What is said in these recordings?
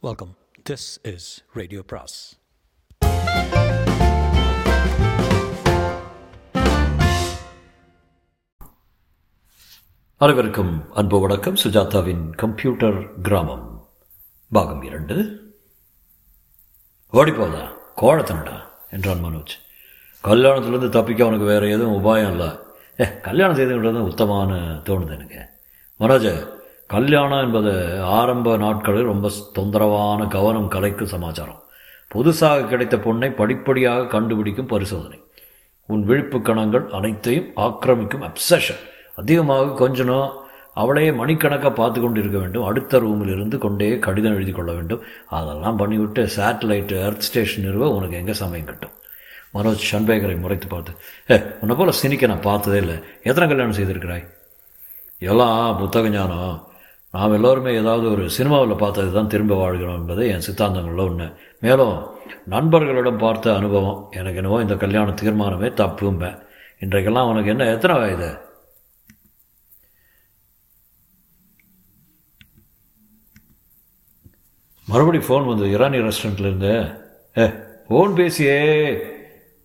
Welcome this is radio பிராஸ் அனைவருக்கும் அன்பு வணக்கம். சுஜாதாவின் கம்ப்யூட்டர் கிராமம் பாகம் இரண்டு. ஓடிப்போதா கோழத்தனடா என்றான் மனோஜ். கல்யாணத்துலேருந்து தப்பிக்க அவனுக்கு வேறு எதுவும் உபாயம் இல்லை. ஏ கல்யாணம் செய்து உத்தமான தோணுது எனக்கு. மனோஜ் கல்யாணம் என்பது ஆரம்ப நாட்களில் ரொம்ப தொந்தரவான கவனம் கலைக்கும் சமாச்சாரம். புதுசாக கிடைத்த பொண்ணை படிப்படியாக கண்டுபிடிக்கும் பரிசோதனை. உன் விழிப்பு கணங்கள் அனைத்தையும் ஆக்கிரமிக்கும் அப்சஷன் அதிகமாக கொஞ்சம் அவளையே மணிக்கணக்காக பார்த்து கொண்டு இருக்க வேண்டும். அடுத்த ரூமில் இருந்து கொண்டே கடிதம் எழுதி கொள்ள வேண்டும். அதெல்லாம் பண்ணிவிட்டு சேட்டலைட் எர்த் ஸ்டேஷன் நிறுவ உனக்கு எங்கே சமயம் கட்டும். மனோஜ் சண்பேகரை முறைத்து பார்த்து ஏ உன்னை போல சினிக்க நான் பார்த்ததே இல்லை. எத்தனை கல்யாணம் செய்திருக்கிறாய்? எல்லாம் புத்தக ஞானம். நாம் எல்லோருமே ஏதாவது ஒரு சினிமாவில் பார்த்தது தான் திரும்ப வாழ்கிறோம் என்பது என் சித்தாந்தங்களில் ஒன்று மேலும் நண்பர்களிடம் பார்த்த அனுபவம் எனக்கு என்னவோ இந்த கல்யாண தீர்மானமே தப்பும்பேன் இன்றைக்கெல்லாம் உனக்கு என்ன எத்தனை வயது? மறுபடி ஃபோன் வந்து இரானி ரெஸ்டாரண்ட்லேருந்து ஏ ஃபோன் பேசியே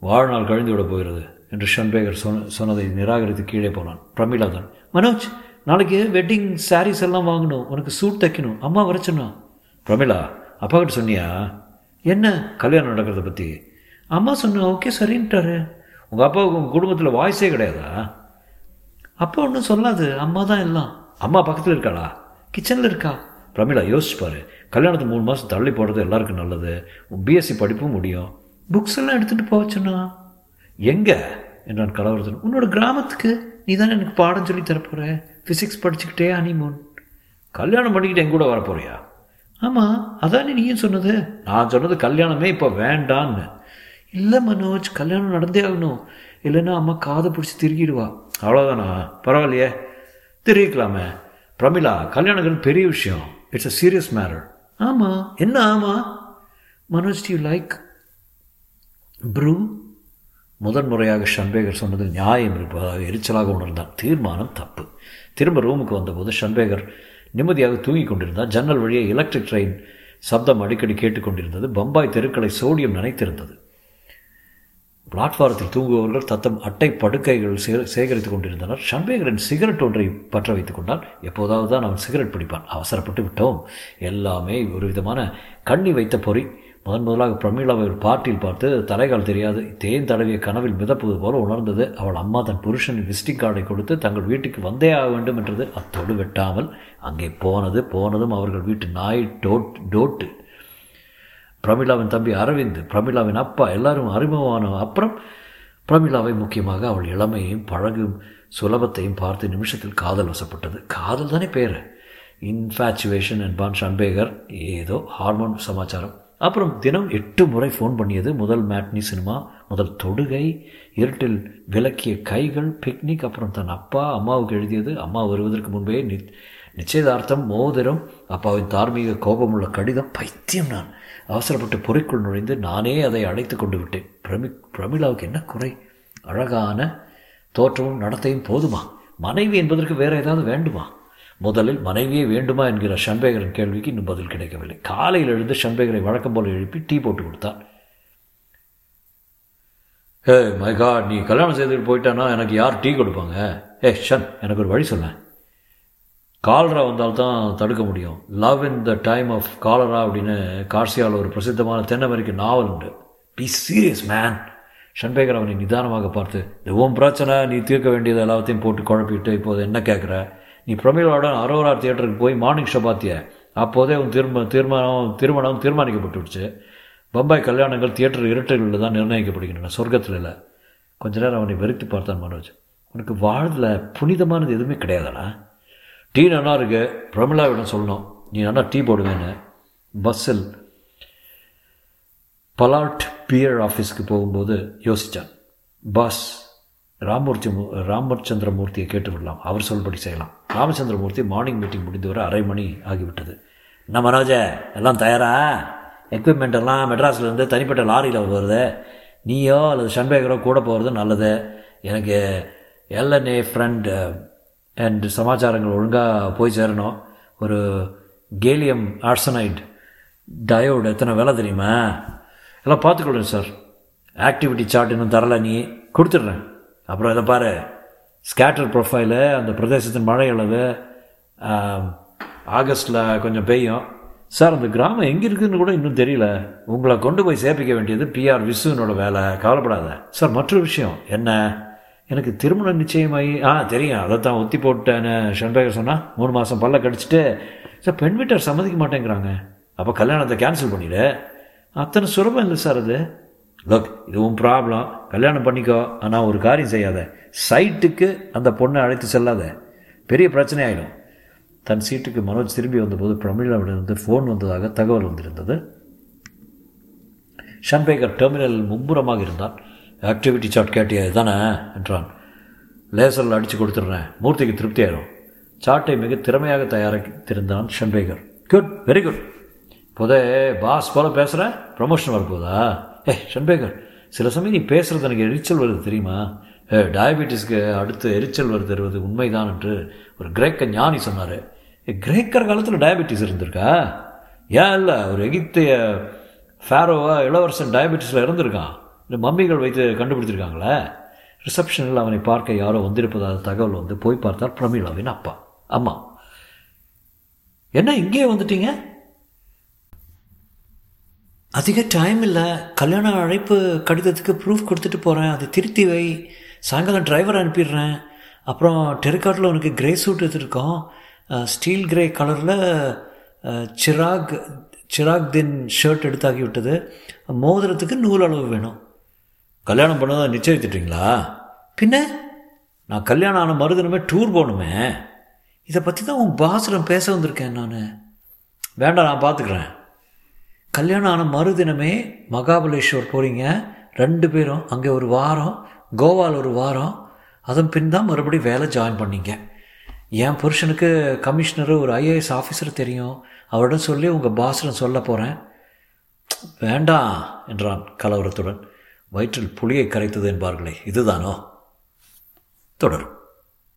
வாழ்நாள் கழிந்து விட போகிறது என்று ஷன்பேகர் சொன்ன சொன்னதை நிராகரித்து கீழே போனான் பிரமிளா தான் மனோஜ் நாளைக்கு வெட்டிங் சாரீஸ் எல்லாம் வாங்கணும். உனக்கு சூட் தைக்கணும். அம்மா வர சொன்னா. பிரமிளா அப்பா கிட்ட சொன்னியா? என்ன கல்யாணம் நடக்கிறத பற்றி அம்மா சொன்னா ஓகே சரின்ட்டாரு. உங்கள் அப்பாவுக்கு உங்கள் குடும்பத்தில் வாய்ஸே கிடையாதா? அப்பா ஒன்றும் சொல்லாது. அம்மா தான் எல்லாம். அம்மா பக்கத்தில் இருக்காளா? கிச்சனில் இருக்கா? பிரமிளா யோசிச்சுப்பாரு கல்யாணத்தை மூணு மாதம் தள்ளி போடுறது எல்லாருக்கும் நல்லது. பிஎஸ்சி படிப்பும் முடியும். புக்ஸ் எல்லாம் எடுத்துகிட்டு போக சொன்னா. எங்கே? என்றான் கலவரத்தன். உன்னோட கிராமத்துக்கு. நீ தானே எனக்கு பாடம் சொல்லி தரப்போகிறேன் ஃபிசிக்ஸ் படிச்சுக்கிட்டே ஹனிமூன் கல்யாணம் பண்ணிக்கிட்டு என் கூட வரப்போறியா? ஆமாம் அதானே நீயும் சொன்னது? நான் சொன்னது கல்யாணமே இப்போ வேண்டான்னு. இல்லை மனோஜ் கல்யாணம் நடந்தே ஆகணும். இல்லைன்னா அம்மா காதை பிடிச்சி திருகிடுவா. அவ்வளோதானா பரவாயில்லையே. தெரிவிக்கலாமே பிரமிளா கல்யாணங்கள் பெரிய விஷயம். இட்ஸ் அ சீரியஸ் மேரர் ஆமாம் என்ன ஆமாம் மனோஜ் யூ லைக் ப்ரூ முதன் முறையாக ஷன்பேகர் சொன்னதில் நியாயம் இருப்பதாக எரிச்சலாக உணர்ந்தான். தீர்மானம் தப்பு. திரும்ப ரூமுக்கு வந்தபோது ஷன்பேகர் நிம்மதியாக தூங்கி கொண்டிருந்தார். ஜன்னல் வழியே எலக்ட்ரிக் ட்ரெயின் சப்தம் அடிக்கடி கேட்டுக்கொண்டிருந்தது பம்பாய் தெருக்களை சோடியம் நினைத்திருந்தது. பிளாட்ஃபாரத்தில் தூங்குபவர்கள் தத்தம் அட்டை படுக்கைகள் சே சேகரித்துக் கொண்டிருந்தனர். ஷன்பேகரின் சிகரெட் ஒன்றை பற்ற வைத்துக் கொண்டால் எப்போதாவது தான் அவன் சிகரெட் பிடிப்பான். அவசரப்பட்டு விட்டோம். எல்லாமே ஒரு விதமான கண்ணி வைத்த பொறி. முதன் முதலாக பிரமீளாவை ஒரு பார்ட்டியில் பார்த்து தலைகால் தெரியாது. தேன் தடவிய கனவில் மிதப்பது போல உணர்ந்தது. அவள் அம்மா தன் புருஷனின் விசிட்டிங் கார்டை கொடுத்து தங்கள் வீட்டுக்கு வந்தே ஆக வேண்டும் என்றது. அத்தோடு வெட்டாமல் அங்கே போனது போனதும் அவர்கள் வீட்டு நாய் டோட் டோட்டு. பிரமிளாவின் தம்பி அரவிந்த் பிரமிளாவின் அப்பா எல்லாரும் அறிமுகமான அப்புறம் பிரமிளாவை முக்கியமாக அவள் இளமையையும் பழகும் சுலபத்தையும் பார்த்து நிமிஷத்தில் காதல் வசப்பட்டது. காதல் தானே பேர். இன்ஃபேச்சுவேஷன் என்பான் ஷன்பேகர் ஏதோ ஹார்மோன் சமாச்சாரம். அப்புறம் தினம் எட்டு முறை ஃபோன் பண்ணியது. முதல் மேட்னி சினிமா முதல் தொடுகை இருட்டில் விளக்கிய கைகள் பிக்னிக் அப்புறம் தன் அப்பா அம்மாவுக்கு எழுதியது. அம்மா வருவதற்கு முன்பே நி நிச்சயதார்த்தம் மோதிரம் அப்பாவின் தார்மீக கோபமுள்ள கடிதம் பைத்தியம் நான். அவசரப்பட்டு பொறிக்குள் நுழைந்து நானே அதை அழைத்து கொண்டு விட்டேன். பிரமி பிரமிளாவுக்கு என்ன குறை? அழகான தோற்றமும் நடத்தையும் போதுமா? மனைவி என்பதற்கு வேறு ஏதாவது வேண்டுமா? முதலில் மனைவியே வேண்டுமா என்கிற ஷன்பேகரின் கேள்விக்கு இன்னும் பதில் கிடைக்கவில்லை. காலையில் எழுந்து ஷன்பேகரை வழக்கம் போல எழுப்பி டீ போட்டு கொடுத்தான். ஏ மைகா நீ கல்யாணம் செய்துட்டு போயிட்டானா? எனக்கு யார் டீ கொடுப்பாங்க? ஏ ஷன் எனக்கு ஒரு வழி சொல்ல காலரா வந்தால்தான் தடுக்க முடியும். Love in the time of cholera அப்படின்னு கார்சியாவில் ஒரு பிரசித்தமான தென் அமெரிக்க நாவல் உண்டு. பி சீரியஸ் மேன் ஷண்பேகர் அவனை நிதானமாக பார்த்து இது உன் பிரச்சனை நீ தீர்க்க வேண்டியது எல்லாத்தையும் போட்டு குழப்பிட்டு இப்போது என்ன கேட்குற? நீ பிரமிழோட அரோரா தியேட்டருக்கு போய் மார்னிங் ஷோ பார்த்திய அப்போதே உன் திரும்ப தீர்மானம் திருமணம் தீர்மானிக்கப்பட்டுடுச்சு. பம்பாய் கல்யாணங்கள் தியேட்டர் இருட்டுகளில் தான் நிர்ணயிக்கப்படுகின்றன சொர்க்கத்தில் இல்லை. கொஞ்ச நேரம் அவனை வெறுத்து பார்த்தான் மனோஜ். உனக்கு வாழ்வில் புனிதமானது எதுவுமே கிடையாதாடா. டீ நல்லா இருக்கு பிரமிளாவிடம் சொல்லணும். நீ நல்லா டீ போடுவேன்னு. பஸ்ஸில் பலாட் பியர் ஆஃபீஸ்க்கு போகும்போது யோசித்தான் பஸ் ராமூர்த்தி ராமச்சந்திரமூர்த்தியை கேட்டுவிடலாம். அவர் சொல்படி செய்யலாம். ராமச்சந்திரமூர்த்தி மார்னிங் மீட்டிங் முடிந்து வர அரை மணி ஆகிவிட்டது. என்ன மனோஜ எல்லாம் தயாரா? எக்யூப்மெண்ட் எல்லாம் மெட்ராஸ்லேருந்து தனிப்பட்ட லாரியில் வருது. நீயோ அல்லது ஷன்பேகரோ கூட போகிறது நல்லது. எனக்கு எல்என்ஏ ஃப்ரெண்ட் அண்ட் சமாச்சாரங்கள் ஒழுங்காக போய் சேரணும். ஒரு கேலியம் ஆர்சனைட் டயோடு எத்தனை வேலை தெரியுமா? எல்லாம் பார்த்துக்கொள்ளுங்க சார் ஆக்டிவிட்டி சார்ட் இன்னும் தரல நீ கொடுத்துட்றேன். அப்புறம் இதை பாரு ஸ்கேட்டர் ப்ரொஃபைலு அந்த பிரதேசத்தின் மழை அளவு ஆகஸ்டில் கொஞ்சம் பெய்யும். சார் அந்த கிராமம் எங்கே இருக்குதுன்னு கூட இன்னும் தெரியல. உங்களை கொண்டு போய் சேர்ப்பிக்க வேண்டியது பிஆர் விசுவனோட வேலை. கவலைப்படாத. சார் மற்றொரு விஷயம். என்ன? எனக்கு திருமணம் நிச்சயமாகி ஆ தெரியும். அதை தான் ஒத்தி போட்டேன்னு ஷன்பேகர் சொன்னால் மூணு மாதம் பல்ல கடிச்சிட்டு சார் பெண் வீட்டார் சம்மதிக்க மாட்டேங்கிறாங்க. அப்போ கல்யாணத்தை கேன்சல் பண்ணிடு. அத்தனை சுலபம் இல்லை சார் அது. லுக் இதுவும் ப்ராப்ளம் கல்யாணம் பண்ணிக்கோ ஆனால் ஒரு காரியம் செய்யாத. சைட்டுக்கு அந்த பொண்ணை அழைத்து செல்லாத. பெரிய பிரச்சனை ஆகிடும் தன் சீட்டுக்கு மனோஜ் திரும்பி வந்தபோது பிரமிழாவிடமிருந்து ஃபோன் வந்ததாக தகவல் வந்திருந்தது. ஷன்பேகர் டெர்மினல் மும்புறமாக இருந்தான். ஆக்டிவிட்டி சார்ட் கேட்டியா தானே என்றான். லேசரில் அடித்து கொடுத்துட்றேன். மூர்த்திக்கு திருப்தி ஆயிரும் சார்ட்டை மிக திறமையாக தயாரித்திருந்தான் ஷன்பேகர் குட் வெரி குட் இப்போதே பாஸ் போல பேசுகிறேன் ப்ரமோஷன் வரப்போதா ஏ ஷன்பேகர் சில சமயம் நீ பேசுகிறது எனக்கு எரிச்சல் வருது தெரியுமா? ஏ டயபெட்டிஸ்க்கு அடுத்து எரிச்சல் வருது வருவது உண்மைதான் என்று ஒரு கிரேக்க ஞானி சொன்னார். கிரேக்கர் காலத்தில் டயபெட்டிஸ் இருந்திருக்கா? ஏன் இல்லை ஒரு எகிப்திய ஃபேரோவா இளவரசன் டயபெட்டிஸில் இருந்திருக்கான் இந்த மம்மிகள் வைத்து கண்டுபிடிச்சிருக்காங்களே ரிசப்ஷனில் அவனை பார்க்க யாரோ வந்திருப்பதாக தகவல் வந்து போய் பார்த்தால் பிரமீளாவின் அப்பா. அம்மா. என்ன இங்கேயே வந்துட்டீங்க? அதிக டைம் இல்லை. கல்யாண அழைப்பு கடிதத்துக்கு ப்ரூஃப் கொடுத்துட்டு போகிறேன் அதை திருத்தி வை. சாயங்காலம் டிரைவர் அனுப்பிடுறேன். அப்புறம் டெரிகாட்டில் உனக்கு கிரே சூட் எடுத்துருக்கோம். ஸ்டீல் கிரே கலரில் சிராக் சிராக் தின் ஷர்ட் எடுத்தாக்கி விட்டது மோதிரத்துக்கு நூல் அளவு வேணும். கல்யாணம் பண்ணதை நிச்சயித்துட்டீங்களா? பின்ன? நான் கல்யாணம் ஆன மறுதினமே டூர் போகணுமே. இதை பற்றி தான் உன் பாசிடம் பேச வந்திருக்கேன் நான். வேண்டாம் நான் பார்த்துக்குறேன் கல்யாணம் ஆன மறுதினமே மகாபலேஸ்வர் போகிறீங்க ரெண்டு பேரும் அங்கே ஒரு வாரம் கோவாவில் ஒரு வாரம். அதன் பின் தான் மறுபடியும் வேலை ஜாயின் பண்ணீங்க. என் புருஷனுக்கு கமிஷனர் ஒரு ஐஏஎஸ் ஆஃபீஸர் தெரியும். அவரிடம் சொல்லி உங்கள் பாஸிடம் சொல்ல போகிறேன் வேண்டாம் என்றான் கலவரத்துடன். வயிற்றில் புளியை கரைத்தது என்பார்களே இதுதானோ? தொடரும்.